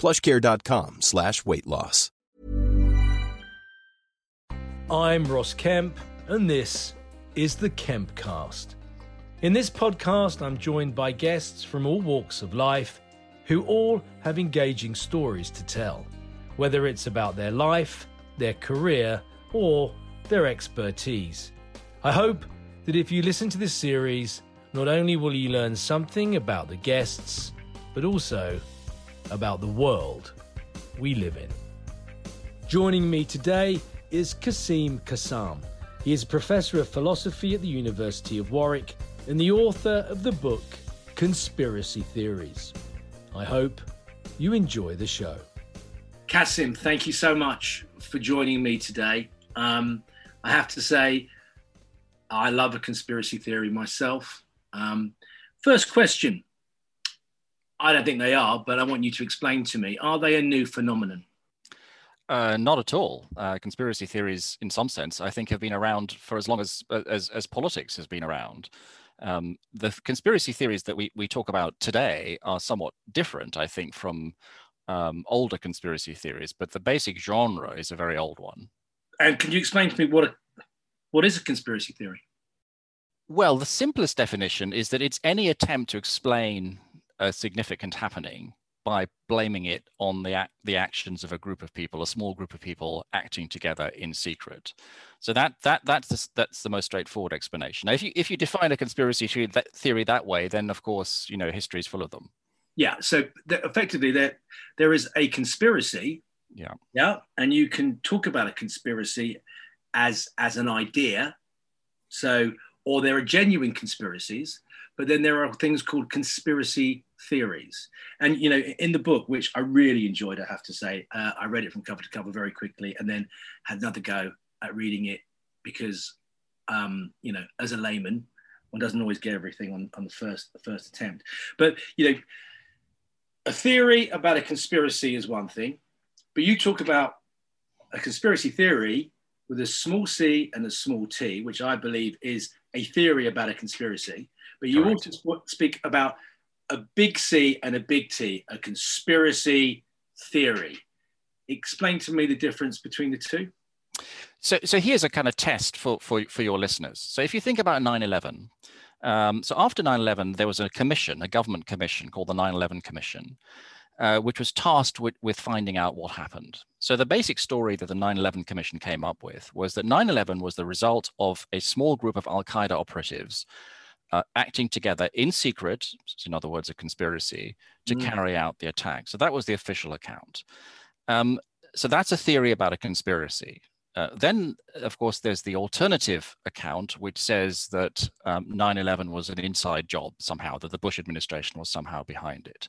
plushcare.com slash weight loss. I'm Ross Kemp, and this is the Kempcast. In this podcast, I'm joined by guests from all walks of life who all have engaging stories to tell, whether it's about their life, their career, or their expertise. I hope that if you listen to this series, not only will you learn something about the guests, but also about the world we live in. Joining me today is Quassim Cassam. He is a professor of philosophy at the University of Warwick and the author of the book Conspiracy Theories. I hope you enjoy the show. Kasim, thank you so much for joining me today. Um, I have to say, I love a conspiracy theory myself. Um, first question I don't think they are, but I want you to explain to me are they a new phenomenon? Uh, not at all. Uh, conspiracy theories, in some sense, I think have been around for as long as as, as politics has been around. Um, the conspiracy theories that we, we talk about today are somewhat different, I think, from um, older conspiracy theories, but the basic genre is a very old one. And can you explain to me what a, what is a conspiracy theory? Well, the simplest definition is that it's any attempt to explain a significant happening by blaming it on the the actions of a group of people, a small group of people acting together in secret. So that that that's the, that's the most straightforward explanation. Now, if you if you define a conspiracy theory that, theory that way, then of course you know history is full of them. Yeah. So effectively, there there is a conspiracy. Yeah. Yeah, and you can talk about a conspiracy as as an idea. So, or there are genuine conspiracies, but then there are things called conspiracy theories. And you know, in the book, which I really enjoyed, I have to say, uh, I read it from cover to cover very quickly, and then had another go at reading it because, um, you know, as a layman, one doesn't always get everything on, on the first the first attempt. But you know, a theory about a conspiracy is one thing, but you talk about a conspiracy theory with a small c and a small t, which I believe is a theory about a conspiracy. But you Correct. also speak about a big C and a big T, a conspiracy theory. Explain to me the difference between the two. So, so here's a kind of test for, for, for your listeners. So if you think about 9-11, um, so after 9-11, there was a commission, a government commission called the 9-11 Commission, uh, which was tasked with, with finding out what happened. So the basic story that the 9-11 Commission came up with was that 9-11 was the result of a small group of Al-Qaeda operatives uh, acting together in secret, in other words, a conspiracy, to mm. carry out the attack. So that was the official account. Um, so that's a theory about a conspiracy. Uh, then, of course, there's the alternative account, which says that um, 9 11 was an inside job somehow, that the Bush administration was somehow behind it.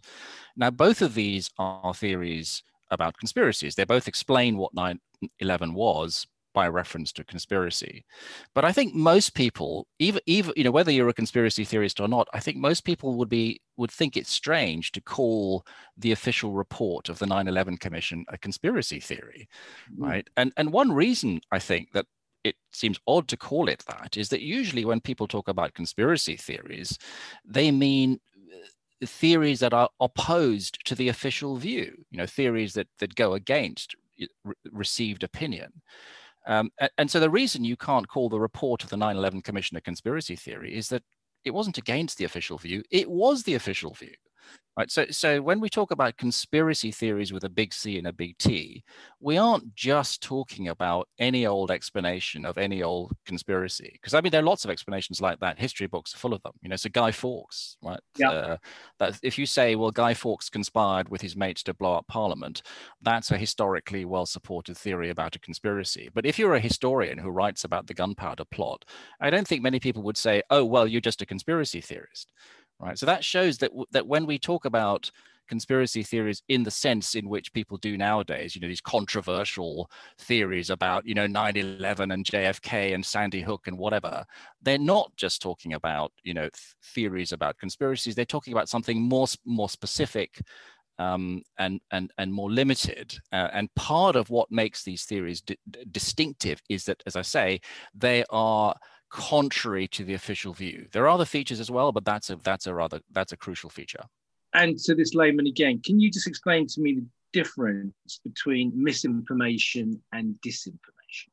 Now, both of these are theories about conspiracies. They both explain what 9 11 was, by reference to conspiracy. But I think most people, even even you know whether you're a conspiracy theorist or not, I think most people would be would think it's strange to call the official report of the 9/11 Commission a conspiracy theory, mm-hmm. right? And and one reason I think that it seems odd to call it that is that usually when people talk about conspiracy theories, they mean uh, theories that are opposed to the official view you know theories that that go against received opinion um, and, and, so the reason you can't call the report of the 9-11 Commission a conspiracy theory is that it wasn't against the official view, it was the official view. Right. So, so when we talk about conspiracy theories with a big C and a big T, we aren't just talking about any old explanation of any old conspiracy. Because I mean, there are lots of explanations like that. History books are full of them. You know, so Guy Fawkes, right? Yeah. Uh, that if you say, well, Guy Fawkes conspired with his mates to blow up Parliament, that's a historically well-supported theory about a conspiracy. But if you're a historian who writes about the gunpowder plot, I don't think many people would say, oh, well, you're just a conspiracy theorist right? So that shows that that when we talk about conspiracy theories in the sense in which people do nowadays, you know, these controversial theories about, you know, 9-11 and JFK and Sandy Hook and whatever, they're not just talking about, you know, th- theories about conspiracies. They're talking about something more, more specific um, and, and, and more limited. Uh, and part of what makes these theories di- distinctive is that, as I say, they are contrary to the official view. There are other features as well, but that's a that's a rather that's a crucial feature. And to this layman again, can you just explain to me the difference between misinformation and disinformation?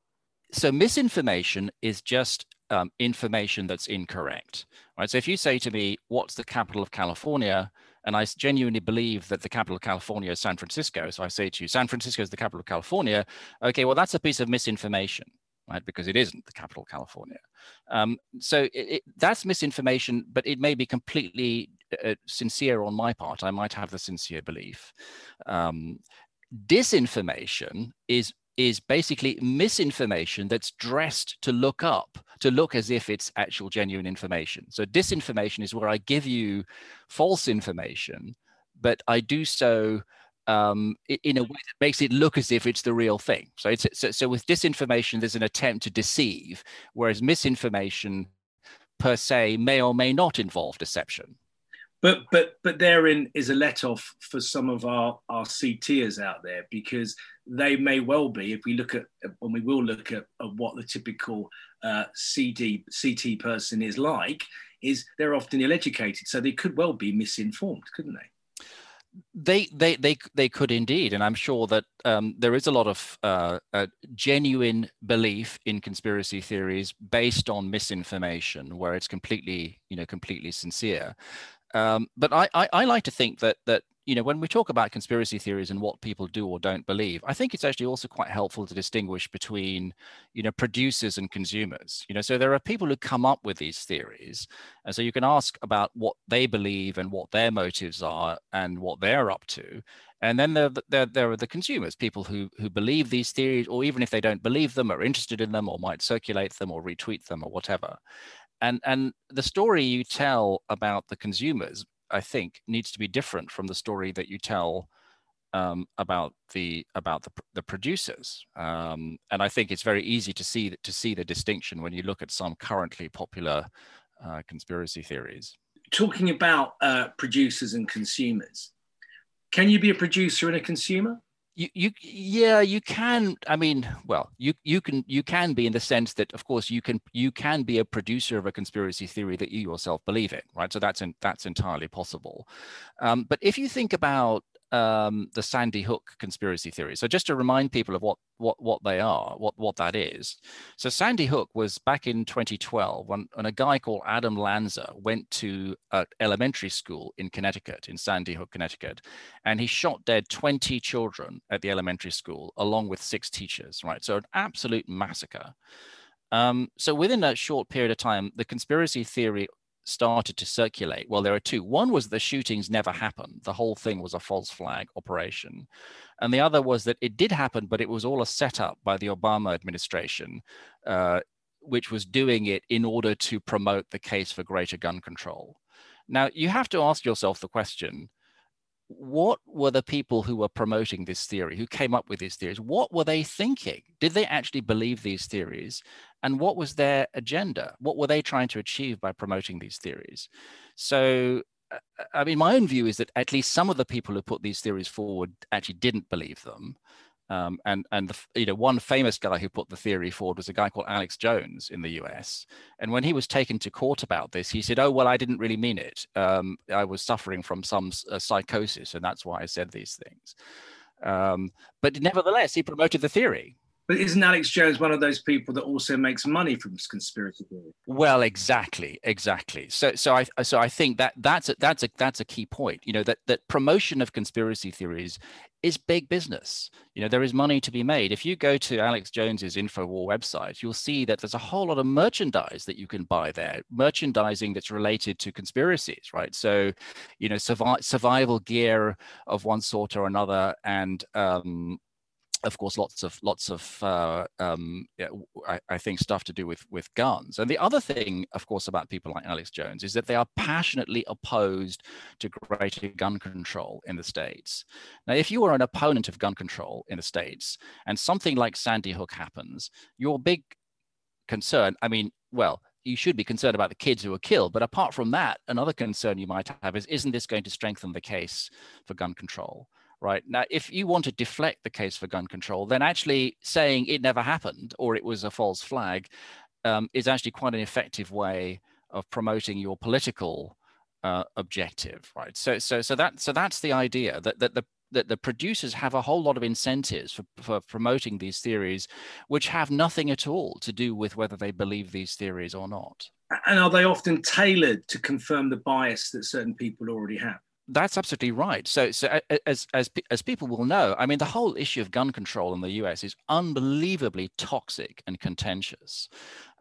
So misinformation is just um, information that's incorrect, right? So if you say to me, "What's the capital of California?" and I genuinely believe that the capital of California is San Francisco, so I say to you, "San Francisco is the capital of California." Okay, well that's a piece of misinformation right? Because it isn't the capital California. Um, so it, it, that's misinformation, but it may be completely uh, sincere on my part. I might have the sincere belief. Um, disinformation is is basically misinformation that's dressed to look up, to look as if it's actual genuine information. So disinformation is where I give you false information, but I do so um, in a way that makes it look as if it's the real thing. So it's so, so with disinformation, there's an attempt to deceive, whereas misinformation per se may or may not involve deception. But but but therein is a let off for some of our our CTers out there because they may well be if we look at when we will look at, at what the typical uh, CD CT person is like is they're often ill educated so they could well be misinformed couldn't they they they they they could indeed, and I'm sure that um, there is a lot of uh, genuine belief in conspiracy theories based on misinformation, where it's completely you know completely sincere. Um, but I, I, I like to think that that you know, when we talk about conspiracy theories and what people do or don't believe, I think it's actually also quite helpful to distinguish between, you know, producers and consumers. You know, so there are people who come up with these theories, and so you can ask about what they believe and what their motives are and what they're up to. And then there, there, there are the consumers, people who who believe these theories, or even if they don't believe them, are interested in them, or might circulate them, or retweet them, or whatever. And and the story you tell about the consumers I think needs to be different from the story that you tell um, about the about the, the producers. Um, and I think it's very easy to see to see the distinction when you look at some currently popular uh, conspiracy theories. Talking about uh, producers and consumers, can you be a producer and a consumer? You, you yeah you can i mean well you you can you can be in the sense that of course you can you can be a producer of a conspiracy theory that you yourself believe in right? So that's in, that's entirely possible. Um, but if you think about um, the Sandy Hook conspiracy theory. So just to remind people of what what what they are, what what that is. So Sandy Hook was back in 2012 when, when a guy called Adam Lanza went to an elementary school in Connecticut, in Sandy Hook, Connecticut, and he shot dead 20 children at the elementary school along with six teachers. Right, so an absolute massacre. Um, so within a short period of time, the conspiracy theory started to circulate? Well, there are two. One was the shootings never happened. The whole thing was a false flag operation. And the other was that it did happen, but it was all a setup by the Obama administration, uh, which was doing it in order to promote the case for greater gun control. Now, you have to ask yourself the question what were the people who were promoting this theory, who came up with these theories? What were they thinking? Did they actually believe these theories? And what was their agenda? What were they trying to achieve by promoting these theories? So, uh, uh, I mean, my own view is that at least some of the people who put these theories forward actually didn't believe them. Um, and and the, you know one famous guy who put the theory forward was a guy called Alex Jones in the U.S. And when he was taken to court about this, he said, "Oh well, I didn't really mean it. Um, I was suffering from some uh, psychosis, and that's why I said these things." Um, but nevertheless, he promoted the theory. But isn't Alex Jones one of those people that also makes money from conspiracy theory? Well, exactly, exactly. So, so I, so I think that that's a, that's a that's a key point. You know that that promotion of conspiracy theories is big business. You know there is money to be made. If you go to Alex Jones's Infowar website, you'll see that there's a whole lot of merchandise that you can buy there. Merchandising that's related to conspiracies, right? So, you know, survi- survival gear of one sort or another, and um, of course, lots of lots of uh, um, yeah, I, I, think stuff to do with with guns. And the other thing, of course, about people like Alex Jones is that they are passionately opposed to greater gun control in the states. Now, if you are an opponent of gun control in the states and something like Sandy Hook happens, your big concern, I mean, well, you should be concerned about the kids who were killed. But apart from that, another concern you might have is, isn't this going to strengthen the case for gun control? Right? Now, if you want to deflect the case for gun control, then actually saying it never happened or it was a false flag um, is actually quite an effective way of promoting your political uh, objective, right? So, so, so that, so that's the idea that that the that the producers have a whole lot of incentives for, for promoting these theories, which have nothing at all to do with whether they believe these theories or not. And are they often tailored to confirm the bias that certain people already have? That's absolutely right. So, so as as as people will know, I mean, the whole issue of gun control in the U.S. is unbelievably toxic and contentious,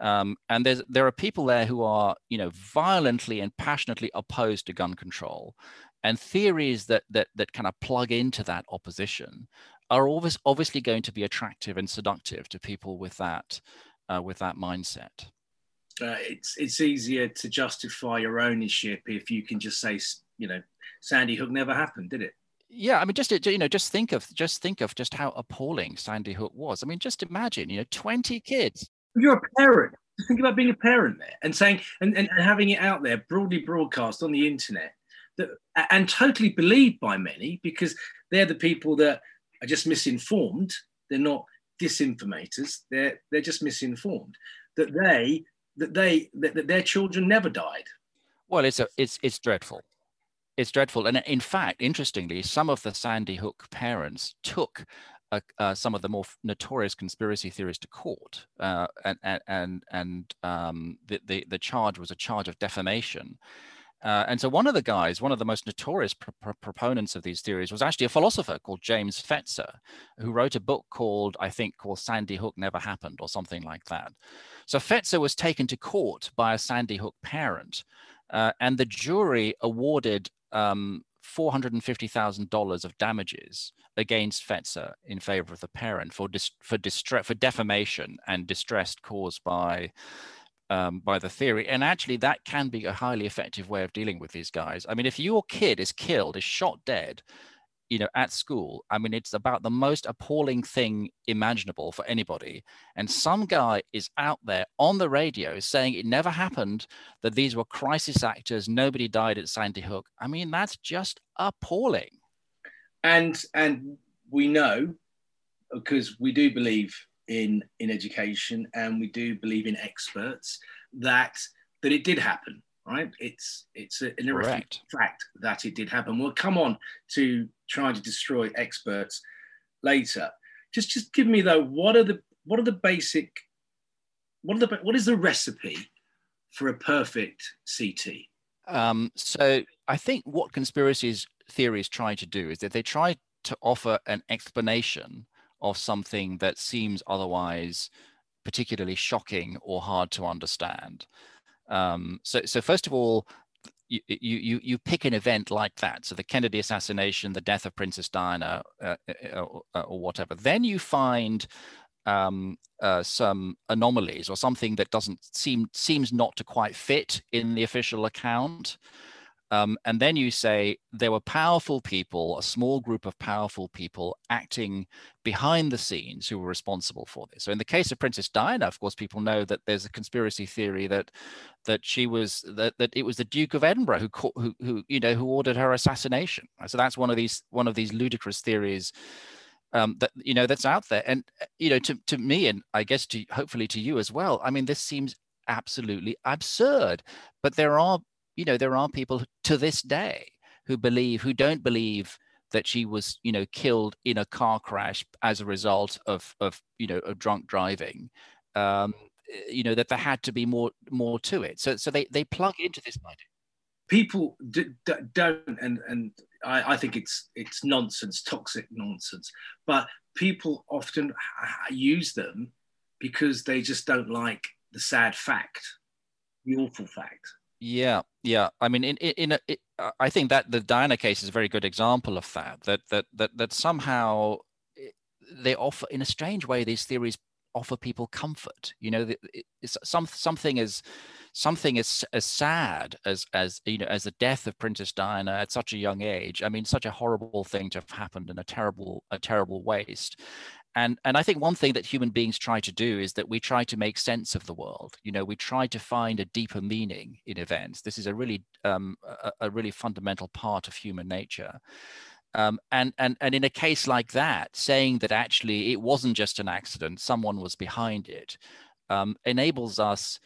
um, and there's there are people there who are, you know, violently and passionately opposed to gun control, and theories that that that kind of plug into that opposition are always obviously going to be attractive and seductive to people with that uh, with that mindset. Uh, it's it's easier to justify your ownership if you can just say, you know, Sandy Hook never happened, did it? Yeah, I mean, just you know, just think of just think of just how appalling Sandy Hook was. I mean, just imagine, you know, twenty kids. You're a parent. Think about being a parent there and saying and, and, and having it out there broadly broadcast on the internet that and totally believed by many because they're the people that are just misinformed. They're not disinformators. They're they're just misinformed. That they that they that, that their children never died. Well, it's a it's it's dreadful it's dreadful. And in fact, interestingly, some of the Sandy Hook parents took uh, uh, some of the more notorious conspiracy theories to court, uh, and and and um, the, the, the charge was a charge of defamation. Uh, and so one of the guys, one of the most notorious pr- pr- proponents of these theories, was actually a philosopher called James Fetzer, who wrote a book called, I think, called Sandy Hook Never Happened or something like that. So Fetzer was taken to court by a Sandy Hook parent, uh, and the jury awarded um, $450,000 of damages against Fetzer in favor of the parent for dis- for distress for defamation and distress caused by um, by the theory. And actually, that can be a highly effective way of dealing with these guys. I mean, if your kid is killed, is shot dead, you know at school i mean it's about the most appalling thing imaginable for anybody and some guy is out there on the radio saying it never happened that these were crisis actors nobody died at sandy hook. I mean that's just appalling. And and we know because we do believe in in education and we do believe in experts that that it did happen right? It's it's an irrefutable fact that it did happen. We'll come on to trying to destroy experts later. Just just give me though, what are the what are the basic what are the what is the recipe for a perfect CT? Um, so I think what conspiracies theories try to do is that they try to offer an explanation of something that seems otherwise particularly shocking or hard to understand. Um, so, so first of all, you, you you pick an event like that. So the kennedy assassination the death of princess diana uh, uh, uh, or whatever. Then you find um, uh, some anomalies or something that doesn't seem seems not to quite fit in the official account um, and then you say there were powerful people, a small group of powerful people acting behind the scenes who were responsible for this. So in the case of Princess Diana, of course, people know that there's a conspiracy theory that that she was that, that it was the Duke of Edinburgh who, who who you know who ordered her assassination. So that's one of these one of these ludicrous theories um, that you know that's out there. And you know, to to me, and I guess to hopefully to you as well. I mean, this seems absolutely absurd, but there are you know, there are people to this day who believe, who don't believe that she was, you know, killed in a car crash as a result of, of you know, of drunk driving. Um, you know that there had to be more more to it. So so they they plug into this idea. People d- d- don't, and and I, I think it's it's nonsense, toxic nonsense. But people often use them because they just don't like the sad fact, the awful fact. Yeah, yeah. I mean, in in, in a, it, I think that the Diana case is a very good example of that. That that that that somehow eh, they offer, in a strange way, these theories offer people comfort. You know, some something as something as as sad as as you know as the death of Princess Diana at such a young age. I mean, such a horrible thing to have happened and a terrible a terrible waste. And, and I think one thing that human beings try to do is that we try to make sense of the world. You know, we try to find a deeper meaning in events. This is a really um, a, a really fundamental part of human nature. Um, and, and, and in a case like that, saying that actually it wasn't just an accident, someone was behind it, um, enables us,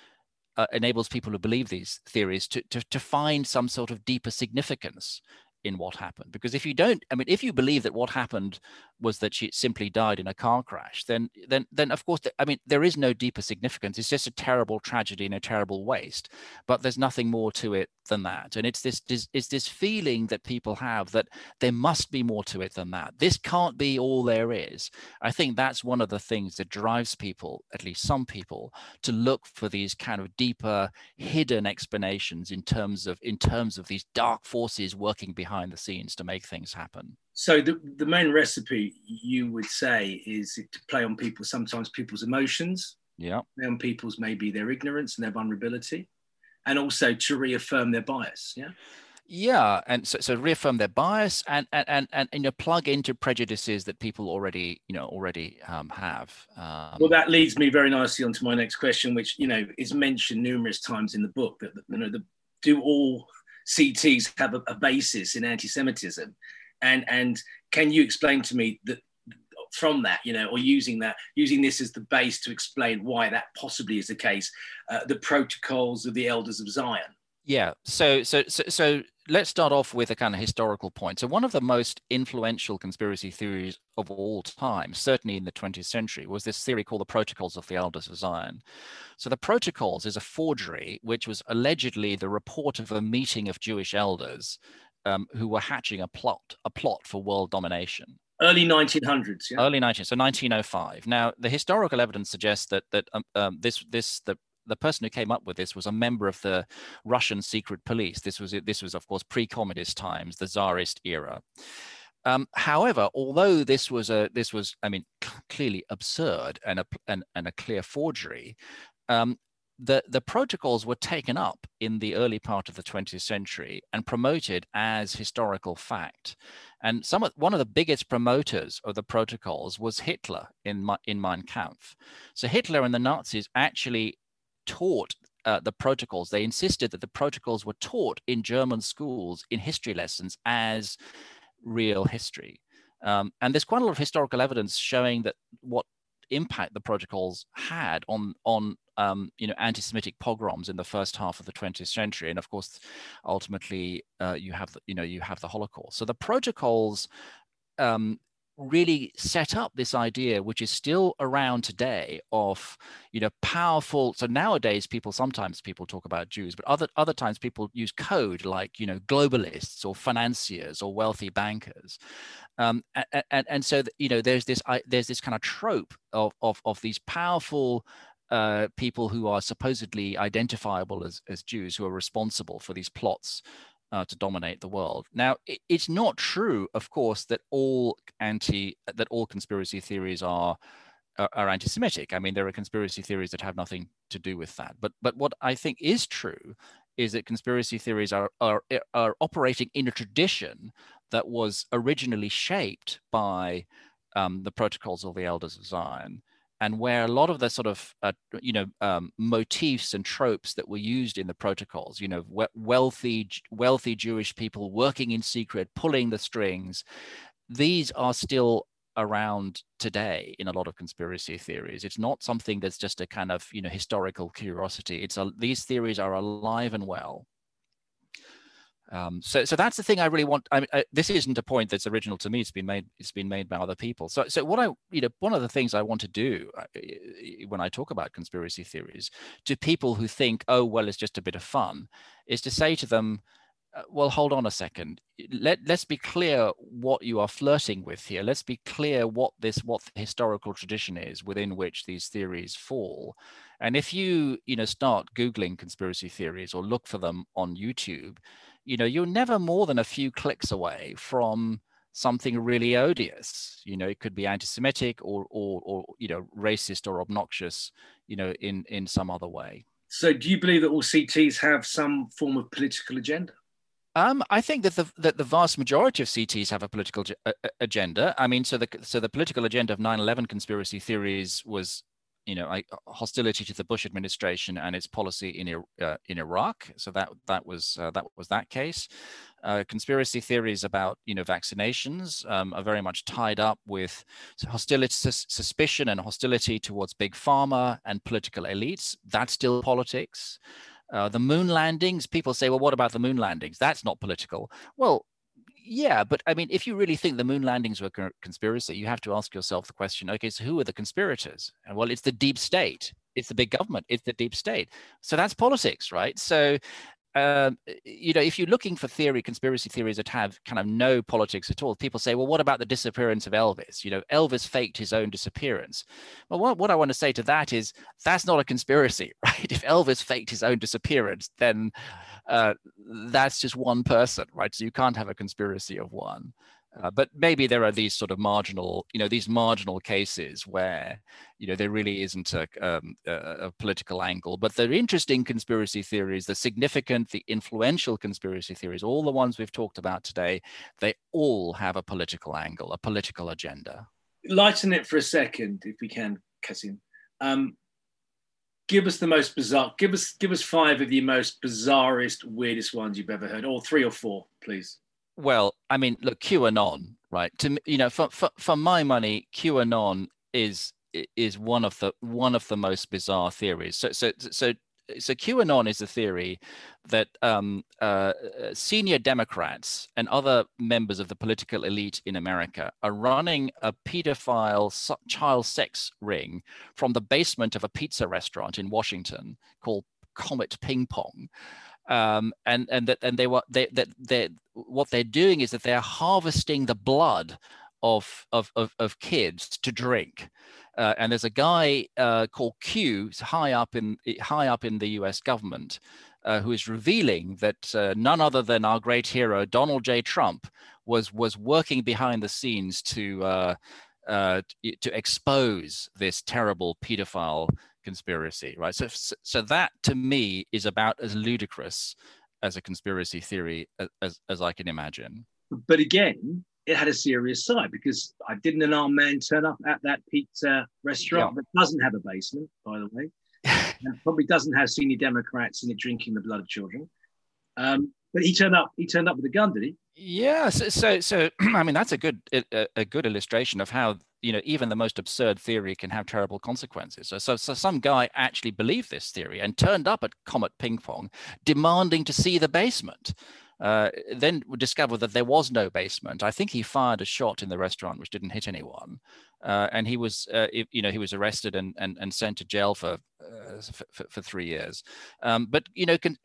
uh, enables people who believe these theories to, to, to find some sort of deeper significance in what happened. Because if you don't i mean if you believe that what happened was that she simply died in a car crash then then then of course i mean there is no deeper significance. It's just a terrible tragedy and a terrible waste. But there's nothing more to it than that. And it's this it's this feeling that people have that there must be more to it than that. This can't be all there is. I think that's one of the things that drives people at least some people to look for these kind of deeper hidden explanations in terms of in terms of these dark forces working behind behind the scenes to make things happen. So the, the main recipe you would say is to play on people sometimes people's emotions, yeah, play on people's maybe their ignorance and their vulnerability, and also to reaffirm their bias. Yeah. Yeah, and so, so reaffirm their bias and and and and, you know plug into prejudices that people already you know already um, have. Um, well, that leads me very nicely onto my next question, which you know is mentioned numerous times in the book that you know the do all CTs have a, a basis in anti-Semitism, and and can you explain to me that from that, you know, or using that, using this as the base to explain why that possibly is the case, uh, the protocols of the elders of Zion. Yeah. So, so, so, so let's start off with a kind of historical point. So, one of the most influential conspiracy theories of all time, certainly in the 20th century, was this theory called the Protocols of the Elders of Zion. So, the Protocols is a forgery, which was allegedly the report of a meeting of Jewish elders um, who were hatching a plot, a plot for world domination. Early 1900s, yeah. Early 1900s, so 1905. Now, the historical evidence suggests that that um, um, this this the the person who came up with this was a member of the Russian secret police. This was this was of course pre-communist times, the Tsarist era. Um, however, although this was a this was I mean clearly absurd and a and, and a clear forgery, um, the the protocols were taken up in the early part of the 20th century and promoted as historical fact. And some of, one of the biggest promoters of the protocols was Hitler in in Mein Kampf. So Hitler and the Nazis actually taught uh, the protocols. They insisted that the protocols were taught in German schools in history lessons as real history. Um, and there's quite a lot of historical evidence showing that what impact the protocols had on on um, you know anti-Semitic pogroms in the first half of the 20th century, and of course, ultimately uh, you have the, you know you have the Holocaust. So the protocols um, really set up this idea which is still around today of you know powerful so nowadays people sometimes people talk about jews but other other times people use code like you know globalists or financiers or wealthy bankers. Um, and, and, and so you know there's this there's this kind of trope of of, of these powerful uh, people who are supposedly identifiable as, as Jews who are responsible for these plots uh, to dominate the world. Now, it, it's not true, of course, that all anti that all conspiracy theories are, are are anti-Semitic. I mean, there are conspiracy theories that have nothing to do with that. But but what I think is true is that conspiracy theories are are are operating in a tradition that was originally shaped by um, the protocols of the elders of Zion and where a lot of the sort of uh, you know um, motifs and tropes that were used in the protocols you know wealthy wealthy jewish people working in secret pulling the strings these are still around today in a lot of conspiracy theories. It's not something that's just a kind of you know historical curiosity. It's a, these theories are alive and well Um, so, so that's the thing I really want. I mean, I, this isn't a point that's original to me. It's been made. It's been made by other people. So, so what I, you know, one of the things I want to do uh, when I talk about conspiracy theories to people who think, oh, well, it's just a bit of fun, is to say to them, uh, well, hold on a second. Let let's be clear what you are flirting with here. Let's be clear what this what the historical tradition is within which these theories fall. And if you you know start googling conspiracy theories or look for them on YouTube, you know you're never more than a few clicks away from something really odious. You know, it could be anti-Semitic or or or you know racist or obnoxious. You know, in in some other way. So, do you believe that all CTs have some form of political agenda? Um, I think that the that the vast majority of CTs have a political agenda. I mean, so the so the political agenda of 9/11 conspiracy theories was, you know, I, hostility to the Bush administration and its policy in uh, in Iraq. So that that was uh, that was that case. Uh, conspiracy theories about you know vaccinations um, are very much tied up with hostility, sus- suspicion, and hostility towards big pharma and political elites. That's still politics. Uh, the moon landings, people say, well, what about the moon landings? That's not political. Well, yeah, but I mean, if you really think the moon landings were a conspiracy, you have to ask yourself the question okay, so who are the conspirators? And well, it's the deep state, it's the big government, it's the deep state. So that's politics, right? So um, you know, if you're looking for theory, conspiracy theories that have kind of no politics at all, people say, well, what about the disappearance of Elvis? You know, Elvis faked his own disappearance. Well, what, what I want to say to that is that's not a conspiracy, right? If Elvis faked his own disappearance, then uh, that's just one person, right? So you can't have a conspiracy of one. Uh, but maybe there are these sort of marginal, you know, these marginal cases where, you know, there really isn't a, um, a, a, political angle. But the interesting conspiracy theories, the significant, the influential conspiracy theories, all the ones we've talked about today, they all have a political angle, a political agenda. Lighten it for a second, if we can, Quassim. Um, give us the most bizarre. Give us give us five of the most bizarrest, weirdest ones you've ever heard, or three or four, please. Well, I mean, look, QAnon, right? To you know, for, for for my money, QAnon is is one of the one of the most bizarre theories. So so so so QAnon is a theory that um, uh, senior Democrats and other members of the political elite in America are running a pedophile child sex ring from the basement of a pizza restaurant in Washington called Comet Ping Pong um, and and that and they were they that they what they're doing is that they're harvesting the blood of of of, of kids to drink. Uh, and there's a guy uh, called Q, high up in high up in the U.S. government, uh, who is revealing that uh, none other than our great hero Donald J. Trump was was working behind the scenes to uh, uh, to expose this terrible pedophile conspiracy, right? So, so that to me is about as ludicrous as a conspiracy theory as, as I can imagine. But again, it had a serious side because I didn't an armed man turn up at that pizza restaurant yeah. that doesn't have a basement, by the way, and probably doesn't have senior Democrats in it drinking the blood of children. Um, but he turned up. He turned up with a gun, did he? Yeah. So, so, so I mean, that's a good, a, a good illustration of how you know even the most absurd theory can have terrible consequences so, so, so some guy actually believed this theory and turned up at comet ping pong demanding to see the basement uh, then discovered that there was no basement. I think he fired a shot in the restaurant which didn't hit anyone, uh, and he was, uh, you know, he was arrested and and, and sent to jail for uh, for, for, three years. Um, but you know, can,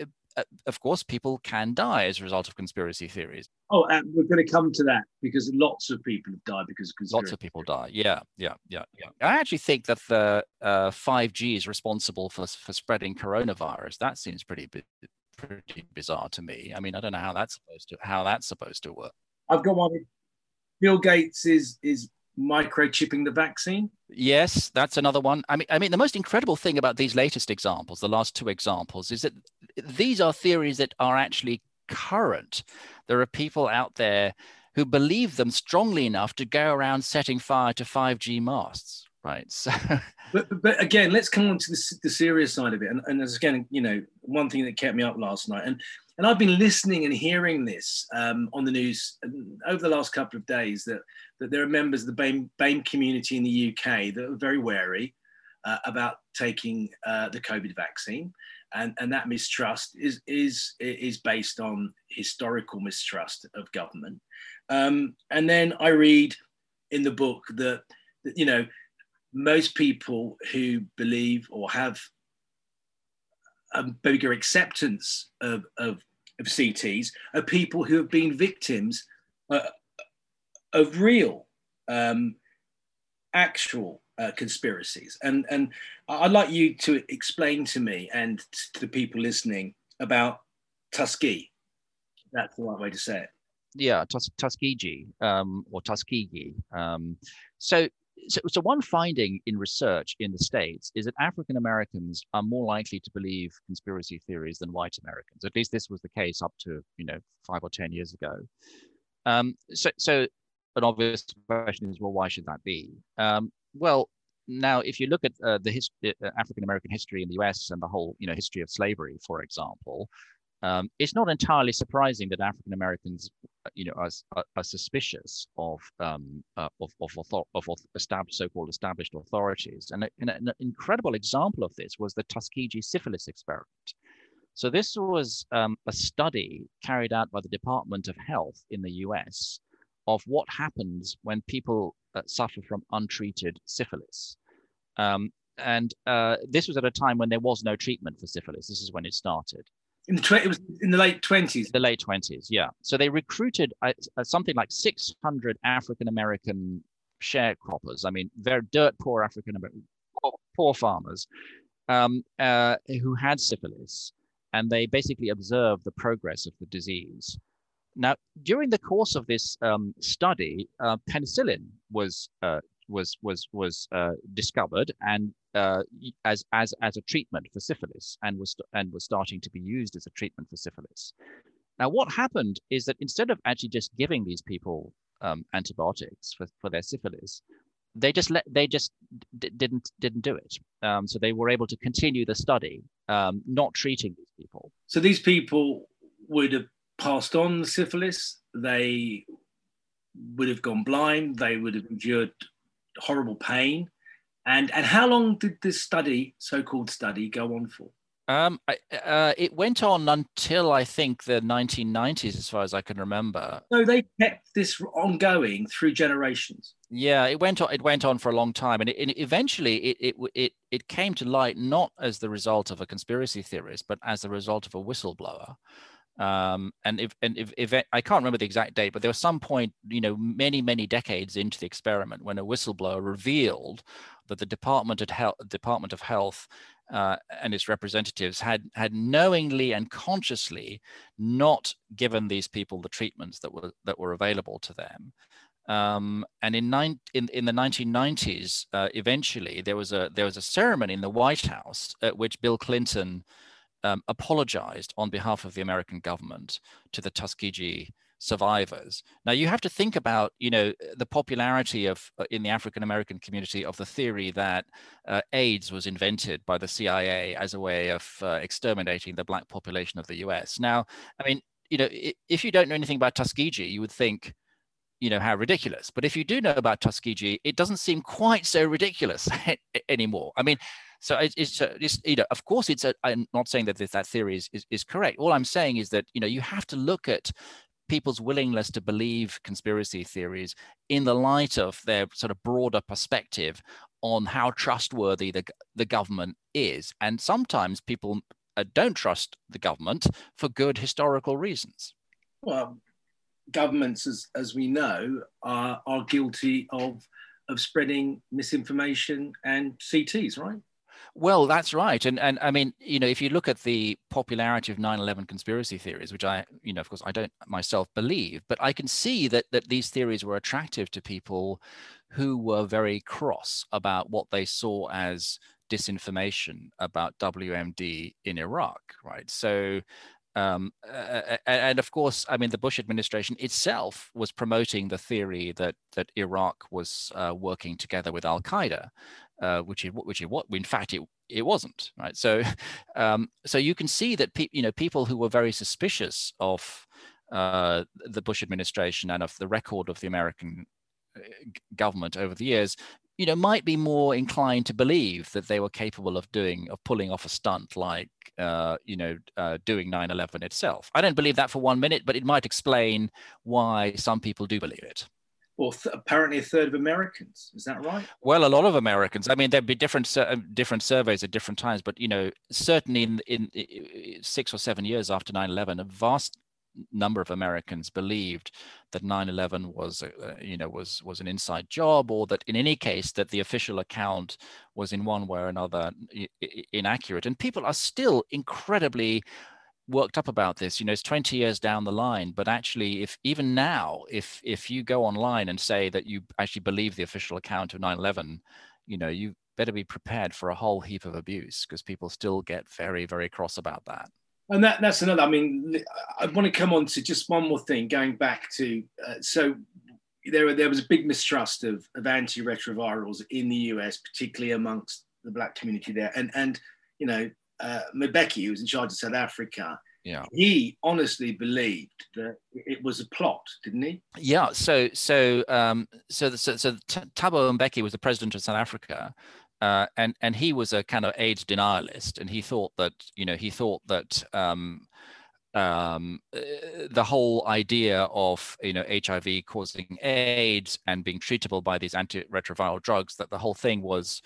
of course, people can die as a result of conspiracy theories. Oh, and we're going to come to that because lots of people have died because of conspiracy. Lots of people die. Yeah, yeah, yeah, yeah. I actually think that the uh, 5G is responsible for for spreading coronavirus. That seems pretty pretty bizarre to me. I mean, I don't know how that's supposed to how that's supposed to work. I've got one. Bill Gates is is microchipping the vaccine. Yes, that's another one. I mean, I mean, the most incredible thing about these latest examples, the last two examples, is that these are theories that are actually current. There are people out there who believe them strongly enough to go around setting fire to 5G masts. Right. So, but, but again, let's come on to the, the serious side of it. And, and again, you know, one thing that kept me up last night, and and I've been listening and hearing this um, on the news over the last couple of days that that there are members of the BAME, BAME community in the UK that are very wary uh, about taking uh, the COVID vaccine. And, and that mistrust is, is, is based on historical mistrust of government. Um, and then I read in the book that, that, you know, most people who believe or have a bigger acceptance of, of, of CTs are people who have been victims uh, of real, um, actual uh, conspiracies. And, and I'd like you to explain to me and to the people listening about Tuskegee. That's the right way to say it. Yeah, Tus- Tuskegee um, or Tuskegee. Um, so, so, so one finding in research in the States is that African Americans are more likely to believe conspiracy theories than white Americans. At least this was the case up to, you know, five or 10 years ago. Um, so, so an obvious question is, well, why should that be? Um, well, now, if you look at uh, the his- uh, African American history in the U.S. and the whole, you know, history of slavery, for example, um, it's not entirely surprising that African Americans, uh, you know, are, are, are suspicious of um, uh, of of, author- of established so-called established authorities. And, and an incredible example of this was the Tuskegee syphilis experiment. So this was um, a study carried out by the Department of Health in the U.S. of what happens when people uh, suffer from untreated syphilis. Um, and uh, this was at a time when there was no treatment for syphilis. This is when it started. In the tw- it was in the late twenties. The late twenties, yeah. So they recruited uh, uh something like 600 African American sharecroppers. I mean, very dirt poor African American poor, poor, farmers um, uh, who had syphilis, and they basically observed the progress of the disease. Now, during the course of this um, study, uh, penicillin was uh, was was was uh, discovered and uh, as as as a treatment for syphilis, and was and was starting to be used as a treatment for syphilis. Now, what happened is that instead of actually just giving these people um, antibiotics for, for their syphilis, they just let they just didn't didn't do it. Um, so they were able to continue the study, um, not treating these people. So these people would have passed on the syphilis, they would have gone blind, they would have endured horrible pain. And, and how long did this study, so called study, go on for? Um, I, uh, it went on until I think the 1990s, as far as I can remember. So they kept this ongoing through generations. Yeah, it went on. It went on for a long time, and, it, and eventually, it, it it it came to light not as the result of a conspiracy theorist, but as the result of a whistleblower. Um, and if and if, if I can't remember the exact date, but there was some point, you know, many many decades into the experiment when a whistleblower revealed that the Department of Health, Department of Health, uh, and its representatives had had knowingly and consciously not given these people the treatments that were that were available to them. Um, and in, nine, in, in the 1990s, uh, eventually there was a there was a ceremony in the White House at which Bill Clinton um, apologized on behalf of the American government to the Tuskegee survivors. Now you have to think about, you know, the popularity of uh, in the African American community of the theory that uh, AIDS was invented by the CIA as a way of uh, exterminating the black population of the U.S. Now, I mean, you know, if you don't know anything about Tuskegee, you would think, you know, how ridiculous. But if you do know about Tuskegee, it doesn't seem quite so ridiculous anymore. I mean, so it's, it's, you know, of course, it's. A, I'm not saying that that theory is, is is correct. All I'm saying is that you know you have to look at people's willingness to believe conspiracy theories in the light of their sort of broader perspective on how trustworthy the the government is, and sometimes people uh, don't trust the government for good historical reasons. Well, governments, as as we know, are are guilty of of spreading misinformation and CTs, right? Well, that's right. And and I mean, you know, if you look at the popularity of 9/11 conspiracy theories, which I, you know, of course I don't myself believe, but I can see that that these theories were attractive to people who were very cross about what they saw as disinformation about WMD in Iraq, right? So um, uh, and of course, I mean, the Bush administration itself was promoting the theory that that Iraq was uh, working together with Al Qaeda, uh, which it, which it, what in fact it it wasn't right. So um, so you can see that pe- you know people who were very suspicious of uh, the Bush administration and of the record of the American uh, government over the years you know, might be more inclined to believe that they were capable of doing, of pulling off a stunt like, uh, you know, uh, doing 9 11 itself. I don't believe that for one minute, but it might explain why some people do believe it. Well, th- apparently a third of Americans. Is that right? Well, a lot of Americans. I mean, there'd be different uh, different surveys at different times, but you know, certainly in, in, in six or seven years after 9/11, a vast number of Americans believed that 9/11 was, uh, you know, was was an inside job, or that in any case that the official account was in one way or another inaccurate. And people are still incredibly worked up about this. You know, it's 20 years down the line, but actually, if even now, if if you go online and say that you actually believe the official account of 9/11, you know, you better be prepared for a whole heap of abuse because people still get very, very cross about that and that, that's another. I mean, I want to come on to just one more thing. Going back to uh, so there, there was a big mistrust of, of antiretrovirals in the US, particularly amongst the black community there. And and you know, uh, Mbeki, who was in charge of South Africa, yeah, he honestly believed that it was a plot, didn't he? Yeah. So so um, so the, so, so Thabo Mbeki was the president of South Africa, uh, and and he was a kind of AIDS denialist, and he thought that you know he thought that um, um, the whole idea of you know HIV causing AIDS and being treatable by these antiretroviral drugs that the whole thing was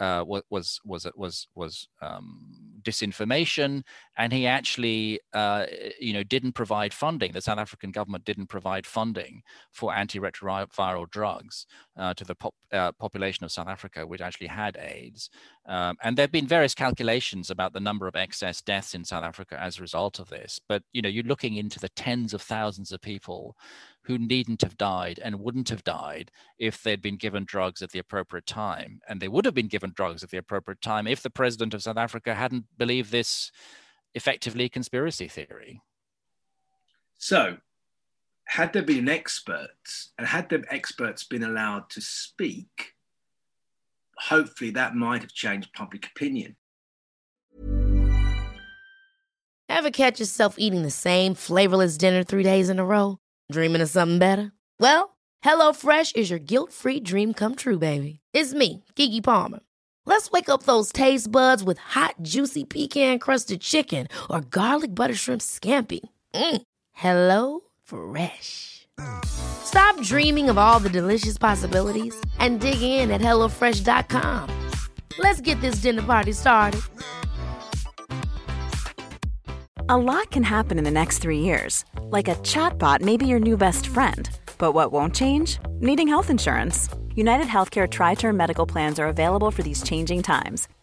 uh, was was was was was um, disinformation, and he actually, uh, you know, didn't provide funding. The South African government didn't provide funding for antiretroviral drugs uh, to the pop, uh, population of South Africa, which actually had AIDS. Um, and there have been various calculations about the number of excess deaths in South Africa as a result of this. But you know, you're looking into the tens of thousands of people who needn't have died and wouldn't have died if they'd been given drugs at the appropriate time. And they would have been given drugs at the appropriate time if the president of South Africa hadn't believed this effectively conspiracy theory. So, had there been experts and had the experts been allowed to speak, hopefully that might have changed public opinion. Ever catch yourself eating the same flavorless dinner three days in a row? Dreaming of something better? Well, HelloFresh is your guilt free dream come true, baby. It's me, Keke Palmer. Let's wake up those taste buds with hot, juicy pecan crusted chicken or garlic butter shrimp scampi. Mm. Hello Fresh. Stop dreaming of all the delicious possibilities and dig in at HelloFresh.com. Let's get this dinner party started. A lot can happen in the next three years like a chatbot may be your new best friend. But what won't change? Needing health insurance. United Healthcare Tri Term Medical Plans are available for these changing times.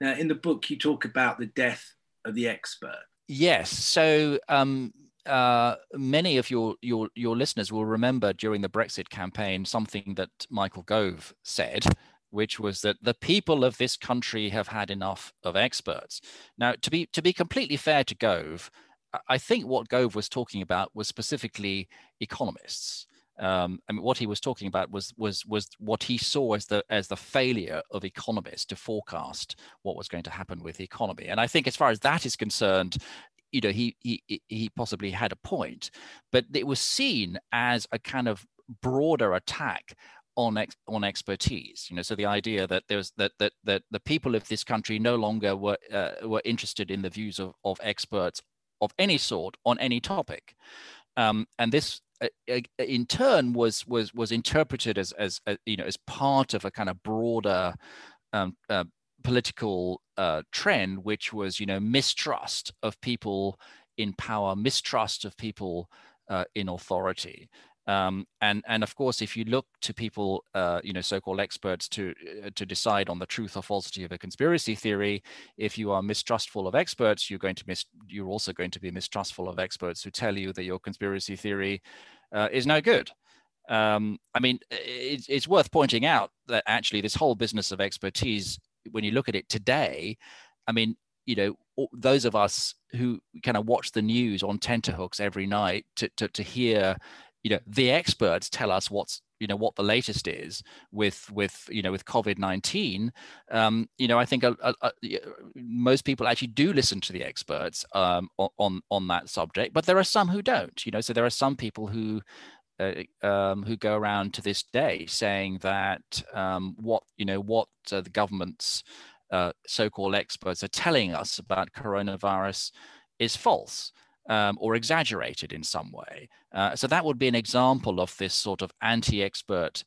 Now, in the book, you talk about the death of the expert. Yes. So, um, uh, many of your, your your listeners will remember during the Brexit campaign something that Michael Gove said, which was that the people of this country have had enough of experts. Now, to be to be completely fair to Gove, I think what Gove was talking about was specifically economists. Um, I mean, what he was talking about was was was what he saw as the as the failure of economists to forecast what was going to happen with the economy. And I think, as far as that is concerned, you know he he he possibly had a point but it was seen as a kind of broader attack on ex, on expertise you know so the idea that there's that that that the people of this country no longer were uh, were interested in the views of, of experts of any sort on any topic um, and this in turn was was was interpreted as as uh, you know as part of a kind of broader um, uh, political uh, trend, which was, you know, mistrust of people in power, mistrust of people uh, in authority. Um, and and of course, if you look to people, uh, you know, so-called experts to uh, to decide on the truth or falsity of a conspiracy theory, if you are mistrustful of experts, you're going to miss. You're also going to be mistrustful of experts who tell you that your conspiracy theory uh, is no good. Um, I mean, it's, it's worth pointing out that actually this whole business of expertise, when you look at it today, I mean, you know, those of us who kind of watch the news on tenterhooks every night to, to, to hear, you know, the experts tell us what's you know what the latest is with with you know with COVID nineteen. Um, you know, I think a, a, a, most people actually do listen to the experts um, on on that subject, but there are some who don't. You know, so there are some people who uh, um, who go around to this day saying that um, what you know what uh, the government's uh, so-called experts are telling us about coronavirus is false um, or exaggerated in some way. Uh, so that would be an example of this sort of anti-expert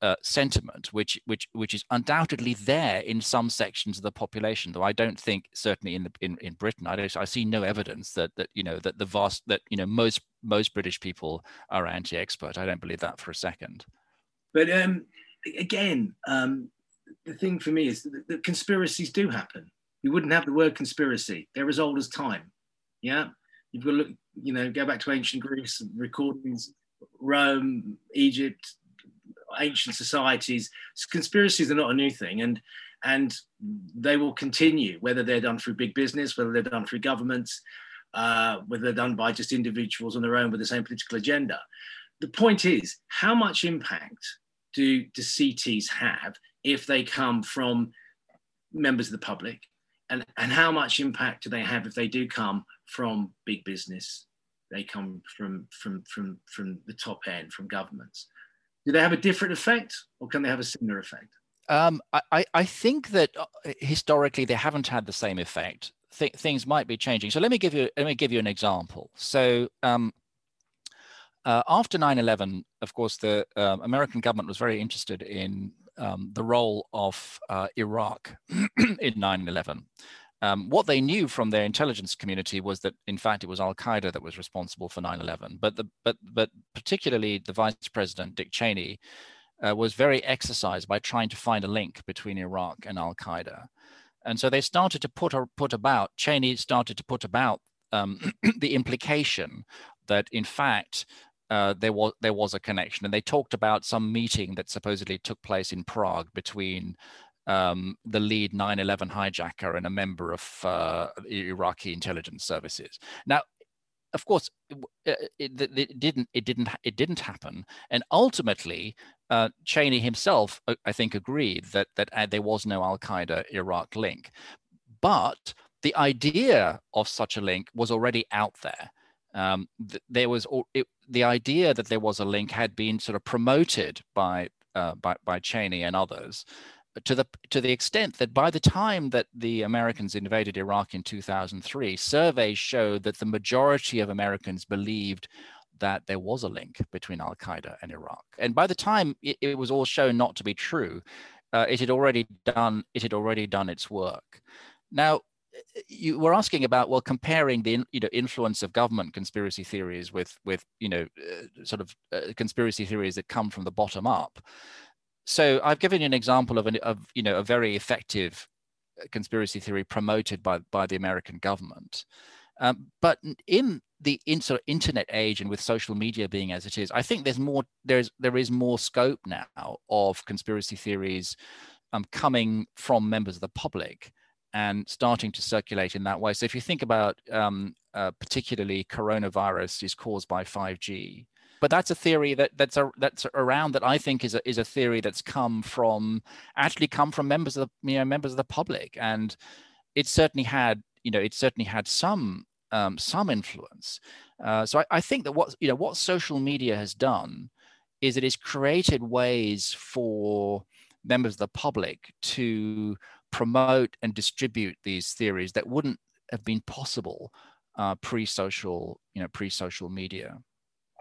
uh, sentiment, which which which is undoubtedly there in some sections of the population. Though I don't think, certainly in the in, in Britain, I don't I see no evidence that that you know that the vast that you know most most British people are anti-expert. I don't believe that for a second. But um, again, um, the thing for me is that, that conspiracies do happen. You wouldn't have the word conspiracy; they're as old as time. Yeah, you've got to look. You know, go back to ancient Greece, recordings, Rome, Egypt, ancient societies, conspiracies are not a new thing, and and they will continue whether they're done through big business, whether they're done through governments, uh, whether they're done by just individuals on their own with the same political agenda. The point is, how much impact do, do CTs have if they come from members of the public? And, and how much impact do they have if they do come from big business? They come from, from, from, from the top end, from governments do they have a different effect or can they have a similar effect? Um, I, I think that uh, historically they haven't had the same effect. Th- things might be changing. So let me give you let me give you an example. So um, uh, after 9/11, of course, the uh, American government was very interested in um, the role of uh, Iraq in 9/11. Um, what they knew from their intelligence community was that, in fact, it was Al Qaeda that was responsible for 9/11. But the but but particularly the Vice President Dick Cheney uh, was very exercised by trying to find a link between Iraq and Al Qaeda, and so they started to put or put about Cheney started to put about um, the implication that, in fact, uh, there was there was a connection, and they talked about some meeting that supposedly took place in Prague between um, the lead 9/11 hijacker and a member of uh, Iraqi intelligence services. Now, of course, it, it, it, didn't it didn't it didn't happen, and ultimately, uh, Cheney himself, uh, I think, agreed that that uh, there was no Al Qaeda Iraq link, but the idea of such a link was already out there. Um, th- there was the idea that there was a link had been sort of promoted by uh, by, by Cheney and others to the to the extent that by the time that the Americans invaded Iraq in 2003, surveys showed that the majority of Americans believed that there was a link between Al Qaeda and Iraq. And by the time it, it was all shown not to be true, uh, it had already done it had already done its work. Now, you were asking about well comparing the you know influence of government conspiracy theories with with you know uh, sort of uh, conspiracy theories that come from the bottom up so I've given you an example of, an, of you know a very effective uh, conspiracy theory promoted by by the American government. Um, but in the in, sort of internet age and with social media being as it is, I think there's more there's there is more scope now of conspiracy theories um, coming from members of the public and starting to circulate in that way. So if you think about um, uh, particularly coronavirus is caused by 5G, but that's a theory that that's a, that's around that I think is a, is a theory that's come from actually come from members of the you know members of the public, and it certainly had you know it certainly had some um, some influence. Uh, so I, I think that what you know what social media has done is it has created ways for members of the public to promote and distribute these theories that wouldn't have been possible uh, pre-social you know pre-social media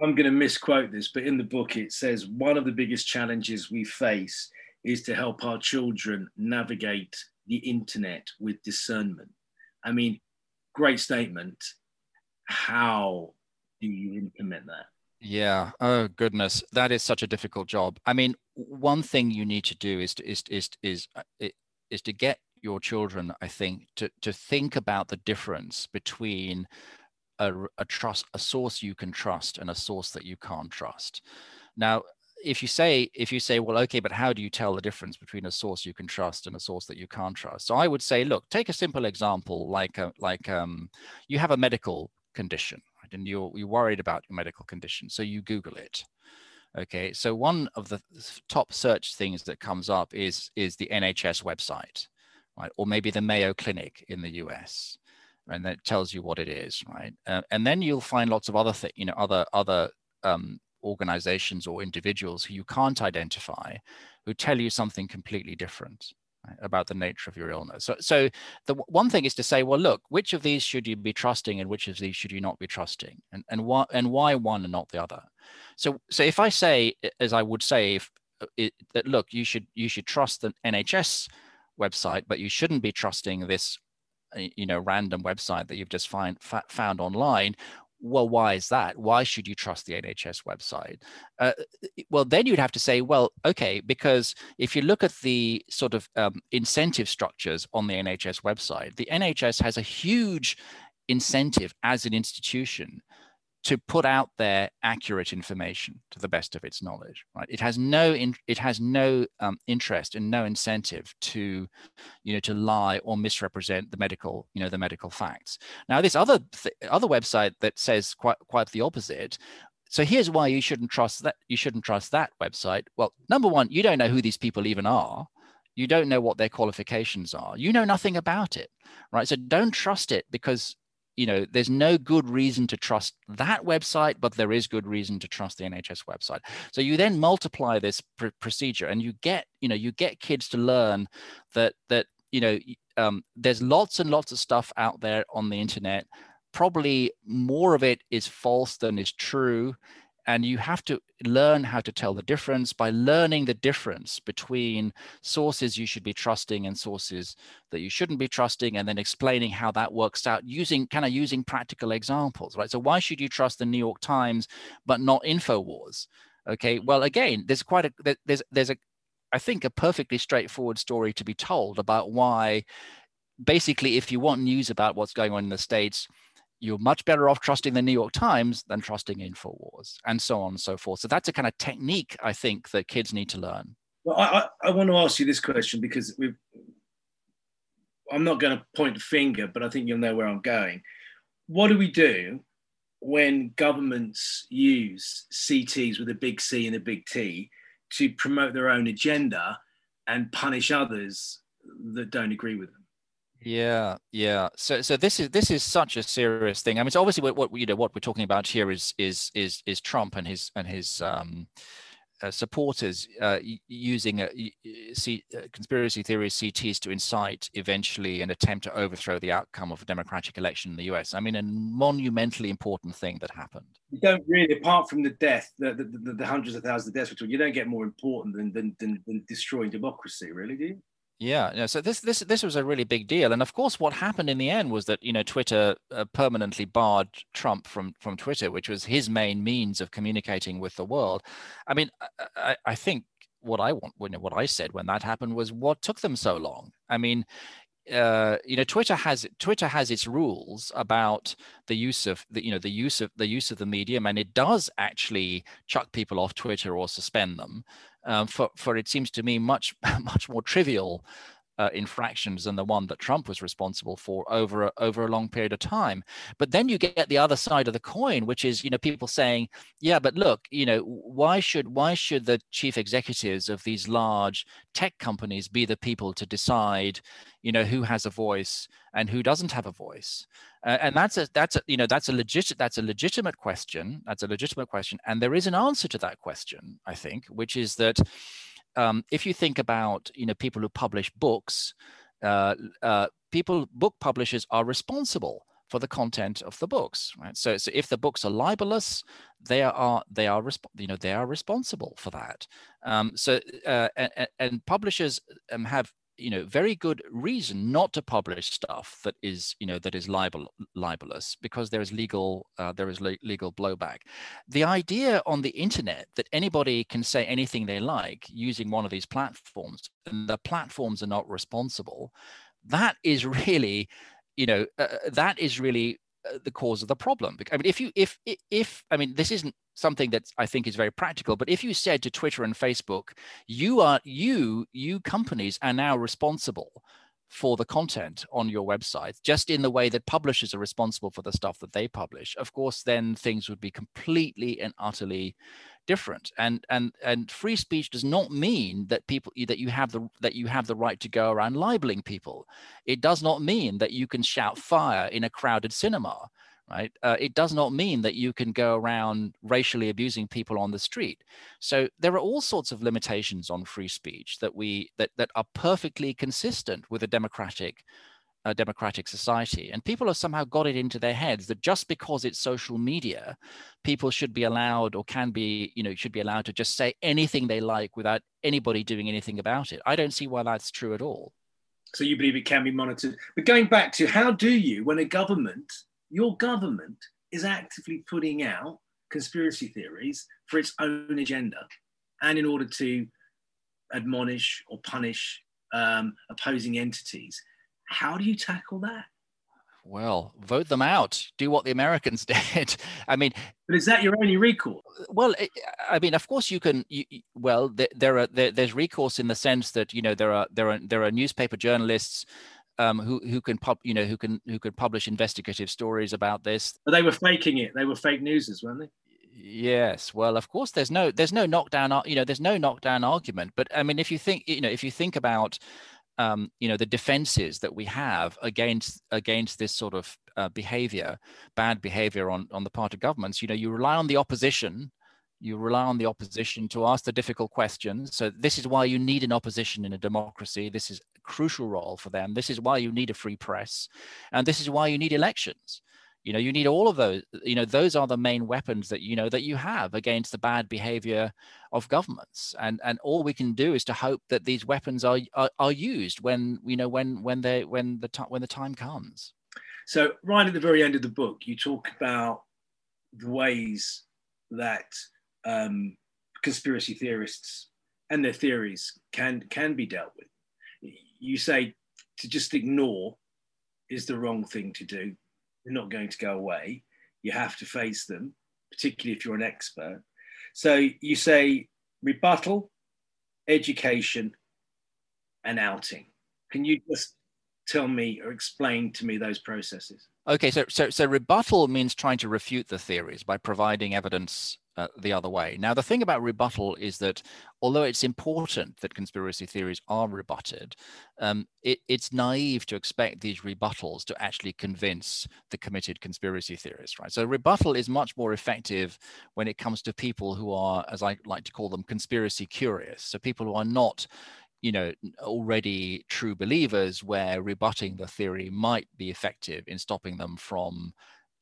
I'm going to misquote this, but in the book it says one of the biggest challenges we face is to help our children navigate the internet with discernment. I mean, great statement. how do you implement that? Yeah. Oh goodness, that is such a difficult job. I mean, one thing you need to do is to, is is is uh, is to get your children, I think, to to think about the difference between a, a trust a source you can trust and a source that you can't trust. Now, if you say if you say well okay but how do you tell the difference between a source you can trust and a source that you can't trust so i would say look take a simple example like a, uh, like um, you have a medical condition right? and you're you're worried about your medical condition so you google it okay so one of the top search things that comes up is is the nhs website right or maybe the mayo clinic in the us and that tells you what it is right uh, and then you'll find lots of other things you know other other um, organizations or individuals who you can't identify who tell you something completely different right, about the nature of your illness. So, so the one thing is to say, well, look, which of these should you be trusting and which of these should you not be trusting, and and why and why one and not the other. So, so if I say, as I would say, if uh, it, that look, you should you should trust the NHS website, but you shouldn't be trusting this you know random website that you've just find, found online well, why is that? Why should you trust the NHS website? Uh, well, then you'd have to say, well, okay, because if you look at the sort of um, incentive structures on the NHS website, the NHS has a huge incentive as an institution to put out there accurate information to the best of its knowledge right? It has no in, it has no um, interest and no incentive to you know to lie or misrepresent the medical you know the medical facts. Now this other th- other website that says quite quite the opposite so here's why you shouldn't trust that you shouldn't trust that website. Well number one you don't know who these people even are. You don't know what their qualifications are. You know nothing about it right? So don't trust it because you know, there's no good reason to trust that website, but there is good reason to trust the NHS website. So you then multiply this pr- procedure, and you get, you know, you get kids to learn that that you know, um, there's lots and lots of stuff out there on the internet. Probably more of it is false than is true and you have to learn how to tell the difference by learning the difference between sources you should be trusting and sources that you shouldn't be trusting and then explaining how that works out using kind of using practical examples right? So why should you trust the new york times but not infowars? Okay well again there's quite a there's there's a i think a perfectly straightforward story to be told about why basically if you want news about what's going on in the states you're much better off trusting the New York Times than trusting InfoWars, and so on and so forth. So that's a kind of technique I think that kids need to learn. Well, I, I want to ask you this question because we've. I'm not going to point a finger, but I think you'll know where I'm going. What do we do when governments use CTs with a big C and a big T to promote their own agenda and punish others that don't agree with them? Yeah, yeah. So, so this is this is such a serious thing. I mean, it's obviously what, what you know what we're talking about here is is is is Trump and his and his um, uh, supporters uh, using a, C, uh, conspiracy theories CTs to incite eventually an attempt to overthrow the outcome of a democratic election in the US. I mean, a monumentally important thing that happened. You don't really, apart from the death, the, the, the, the hundreds of thousands of deaths, you don't get more important than, than, than, than destroying democracy, really, do you? Yeah, yeah. So this this this was a really big deal, and of course, what happened in the end was that you know Twitter uh, permanently barred Trump from from Twitter, which was his main means of communicating with the world. I mean, I, I think what I want, what I said when that happened was what took them so long. I mean, uh, you know, Twitter has Twitter has its rules about the use of the you know the use of the use of the medium, and it does actually chuck people off Twitter or suspend them. Um, for, for it seems to me much, much more trivial uh, infractions than the one that Trump was responsible for over a, over a long period of time. But then you get the other side of the coin, which is you know people saying, yeah, but look, you know why should why should the chief executives of these large tech companies be the people to decide, you know, who has a voice and who doesn't have a voice? Uh, and that's a that's a you know that's a legit that's a legitimate question. That's a legitimate question, and there is an answer to that question, I think, which is that um, if you think about you know people who publish books, uh, uh, people book publishers are responsible for the content of the books right? So, so if the books are libelous they are they are you know they are responsible for that. Um, so uh, and, and, publishers um, have you know very good reason not to publish stuff that is you know that is libel libelous because there is legal uh, there is le- legal blowback. The idea on the internet that anybody can say anything they like using one of these platforms and the platforms are not responsible that is really you know uh, that is really Uh, the cause of the problem. I mean, if you if if I mean, this isn't something that I think is very practical, but if you said to Twitter and Facebook, you are you you companies are now responsible for the content on your website, just in the way that publishers are responsible for the stuff that they publish, of course, then things would be completely and utterly different. And and and free speech does not mean that people that you have the that you have the right to go around libeling people. It does not mean that you can shout fire in a crowded cinema right? Uh, it does not mean that you can go around racially abusing people on the street. So there are all sorts of limitations on free speech that we that that are perfectly consistent with a democratic a democratic society. And people have somehow got it into their heads that just because it's social media, people should be allowed or can be, you know, should be allowed to just say anything they like without anybody doing anything about it. I don't see why that's true at all. So you believe it can be monitored. But going back to how do you, when a government your government is actively putting out conspiracy theories for its own agenda and in order to admonish or punish um, opposing entities. How do you tackle that? Well, vote them out. Do what the Americans did. I mean, but is that your only recourse? Well, I mean, of course you can. You, well, there, are there, there's recourse in the sense that you know there are there are there are newspaper journalists um, who who can pub, you know, who can who could publish investigative stories about this. But they were faking it. They were fake newsers, weren't they? Yes. Well, of course, there's no there's no knockdown. You know, there's no knockdown argument. But I mean, if you think, you know, if you think about um, you know the defenses that we have against against this sort of uh, behavior bad behavior on on the part of governments you know you rely on the opposition you rely on the opposition to ask the difficult questions so this is why you need an opposition in a democracy this is a crucial role for them. This is why you need a free press, and this is why you need elections. You know, you need all of those. You know, those are the main weapons that you know that you have against the bad behavior of governments. And and all we can do is to hope that these weapons are are, are used when you know when when they when the time when the time comes. So right at the very end of the book, you talk about the ways that um, conspiracy theorists and their theories can can be dealt with you say to just ignore is the wrong thing to do. They're not going to go away. You have to face them, particularly if you're an expert. So you say rebuttal, education, and outing. Can you just tell me or explain to me those processes? Okay, so so so rebuttal means trying to refute the theories by providing evidence uh, the other way. Now, the thing about rebuttal is that although it's important that conspiracy theories are rebutted, um, it, it's naive to expect these rebuttals to actually convince the committed conspiracy theorists, right? So, rebuttal is much more effective when it comes to people who are, as I like to call them, conspiracy curious. So, people who are not you know already true believers where rebutting the theory might be effective in stopping them from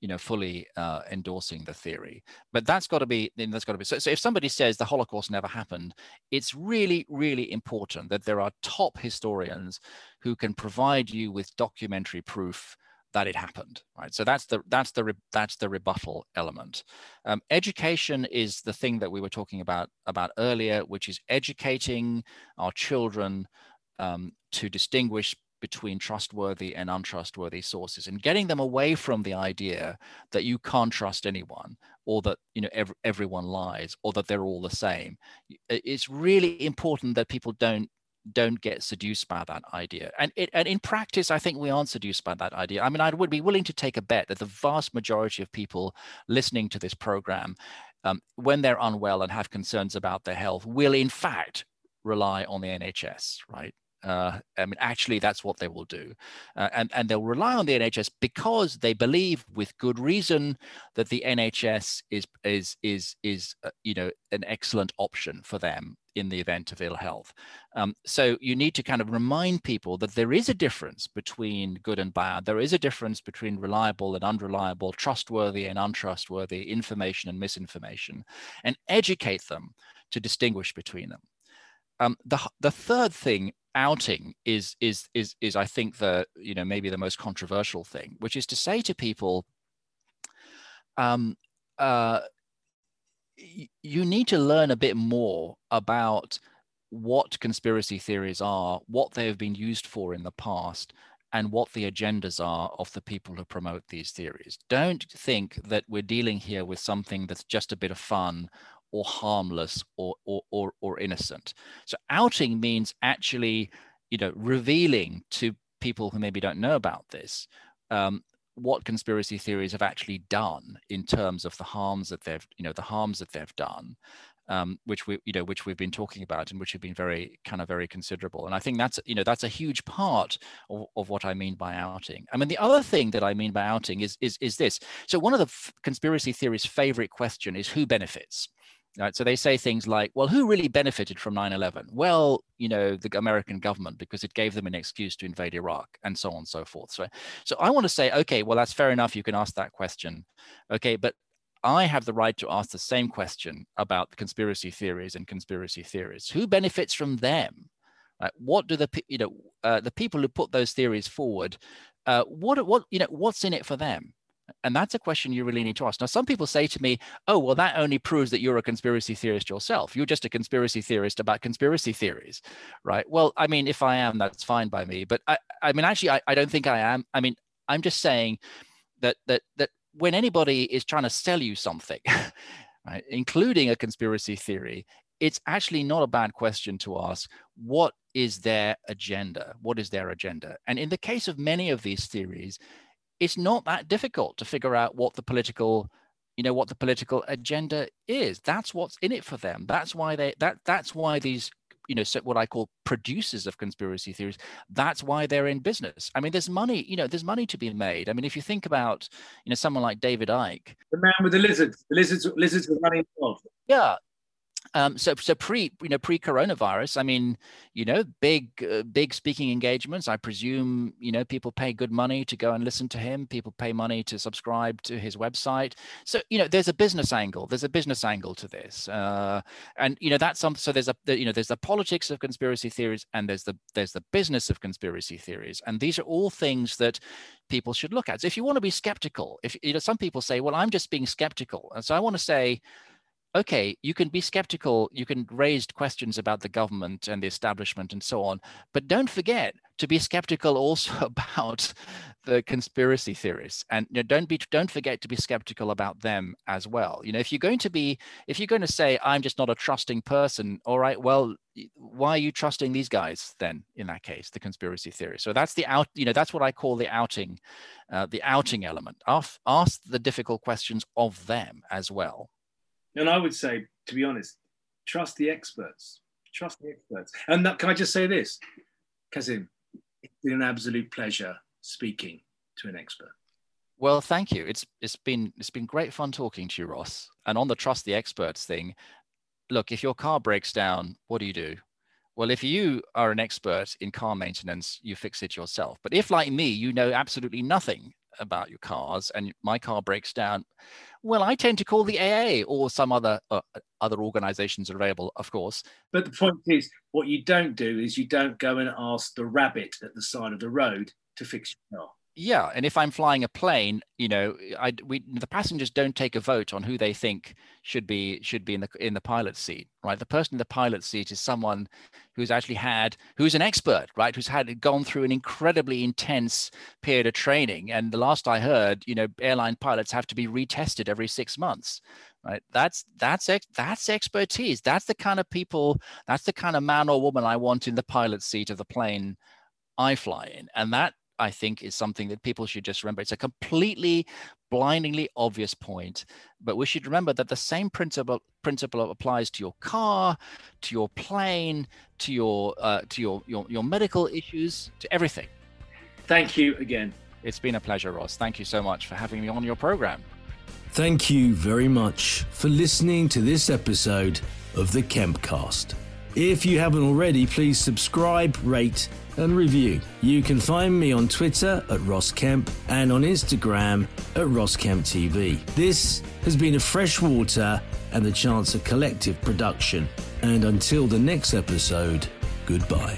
you know fully uh, endorsing the theory. But that's got to be that's got to be so, so if somebody says the holocaust never happened it's really really important that there are top historians who can provide you with documentary proof that it happened right? So that's the that's the that's the rebuttal element. Um, education is the thing that we were talking about about earlier which is educating our children um, to distinguish between trustworthy and untrustworthy sources and getting them away from the idea that you can't trust anyone or that you know ev- everyone lies or that they're all the same. It's really important that people don't don't get seduced by that idea. And it, and in practice i think we aren't seduced by that idea. I mean i would be willing to take a bet that the vast majority of people listening to this program um, when they're unwell and have concerns about their health will in fact rely on the nhs right uh, I mean, actually, that's what they will do, uh, and and they'll rely on the NHS because they believe, with good reason, that the NHS is is is is uh, you know an excellent option for them in the event of ill health. Um, so you need to kind of remind people that there is a difference between good and bad. There is a difference between reliable and unreliable, trustworthy and untrustworthy information and misinformation, and educate them to distinguish between them. Um, the the third thing outing is is is is I think the you know maybe the most controversial thing, which is to say to people, um, uh, you need to learn a bit more about what conspiracy theories are, what they have been used for in the past, and what the agendas are of the people who promote these theories. Don't think that we're dealing here with something that's just a bit of fun or harmless or, or, or, or innocent. So outing means actually, you know, revealing to people who maybe don't know about this um, what conspiracy theories have actually done in terms of the harms that they've, you know, the harms that they've done, um, which we, you know, which we've been talking about and which have been very kind of very considerable. And I think that's, you know, that's a huge part of, of what I mean by outing. I mean, the other thing that I mean by outing is is is this. So one of the f- conspiracy theories' favorite question is who benefits. Right. So they say things like, well, who really benefited from 9 11? Well, you know, the American government, because it gave them an excuse to invade Iraq and so on and so forth. So, so I want to say, okay, well, that's fair enough. You can ask that question. Okay. But I have the right to ask the same question about conspiracy theories and conspiracy theories. Who benefits from them? Right? What do the you know uh, the people who put those theories forward? Uh, what what you know what's in it for them? And that's a question you really need to ask. Now, some people say to me, oh, well, that only proves that you're a conspiracy theorist yourself. You're just a conspiracy theorist about conspiracy theories, right? Well, I mean, if I am, that's fine by me. But I, I mean, actually, I, I don't think I am. I mean, I'm just saying that that that when anybody is trying to sell you something, right, including a conspiracy theory, it's actually not a bad question to ask what is their agenda? What is their agenda? And in the case of many of these theories, it's not that difficult to figure out what the political you know what the political agenda is. That's what's in it for them. That's why they that that's why these you know what i call producers of conspiracy theories that's why they're in business. I mean there's money you know there's money to be made. I mean if you think about you know someone like david icke. The man with the lizards the lizards lizards were running off yeah um, so, so pre, you know, pre-coronavirus, I mean, you know, big, uh, big speaking engagements. I presume, you know, people pay good money to go and listen to him. People pay money to subscribe to his website. So, you know, there's a business angle. There's a business angle to this, uh, and you know, that's some. So there's a, you know, there's the politics of conspiracy theories, and there's the there's the business of conspiracy theories, and these are all things that people should look at. So if you want to be skeptical, if you know, some people say, well, I'm just being skeptical, and so I want to say okay, you can be skeptical, you can raise questions about the government and the establishment and so on, but don't forget to be skeptical also about the conspiracy theories, and you know, don't be don't forget to be skeptical about them as well. You know, if you're going to be if you're going to say I'm just not a trusting person, all right, well, why are you trusting these guys then? In that case, the conspiracy theory. So that's the out. You know, that's what I call the outing, uh, the outing element. Ask, ask the difficult questions of them as well. And I would say, to be honest, trust the experts. Trust the experts. And that, can I just say this, Quassim? It's been an absolute pleasure speaking to an expert. Well, thank you. It's it's been it's been great fun talking to you, Ross. And on the trust the experts thing, look, if your car breaks down, what do you do? Well, if you are an expert in car maintenance, you fix it yourself. But if, like me, you know absolutely nothing about your cars and my car breaks down, well, I tend to call the AA or some other uh, other organisations available, of course. But the point is, what you don't do is you don't go and ask the rabbit at the side of the road to fix your car. Yeah, and if I'm flying a plane, you know, I we the passengers don't take a vote on who they think should be should be in the in the pilot seat, right? The person in the pilot seat is someone who's actually had who's an expert, right? Who's had gone through an incredibly intense period of training. And the last I heard, you know, airline pilots have to be retested every six months, right? That's that's that's expertise. That's the kind of people. That's the kind of man or woman I want in the pilot seat of the plane I fly in, and that I think is something that people should just remember. It's a completely blindingly obvious point, but we should remember that the same principle principle applies to your car, to your plane, to your uh, to your, your your medical issues, to everything. Thank you again. It's been a pleasure, Ross. Thank you so much for having me on your program. Thank you very much for listening to this episode of the Kempcast. If you haven't already, please subscribe, rate, and review. You can find me on Twitter at Ross Kemp and on Instagram at Ross Kemp TV. This has been a Freshwater and the Chancer Collective production. And until the next episode, goodbye.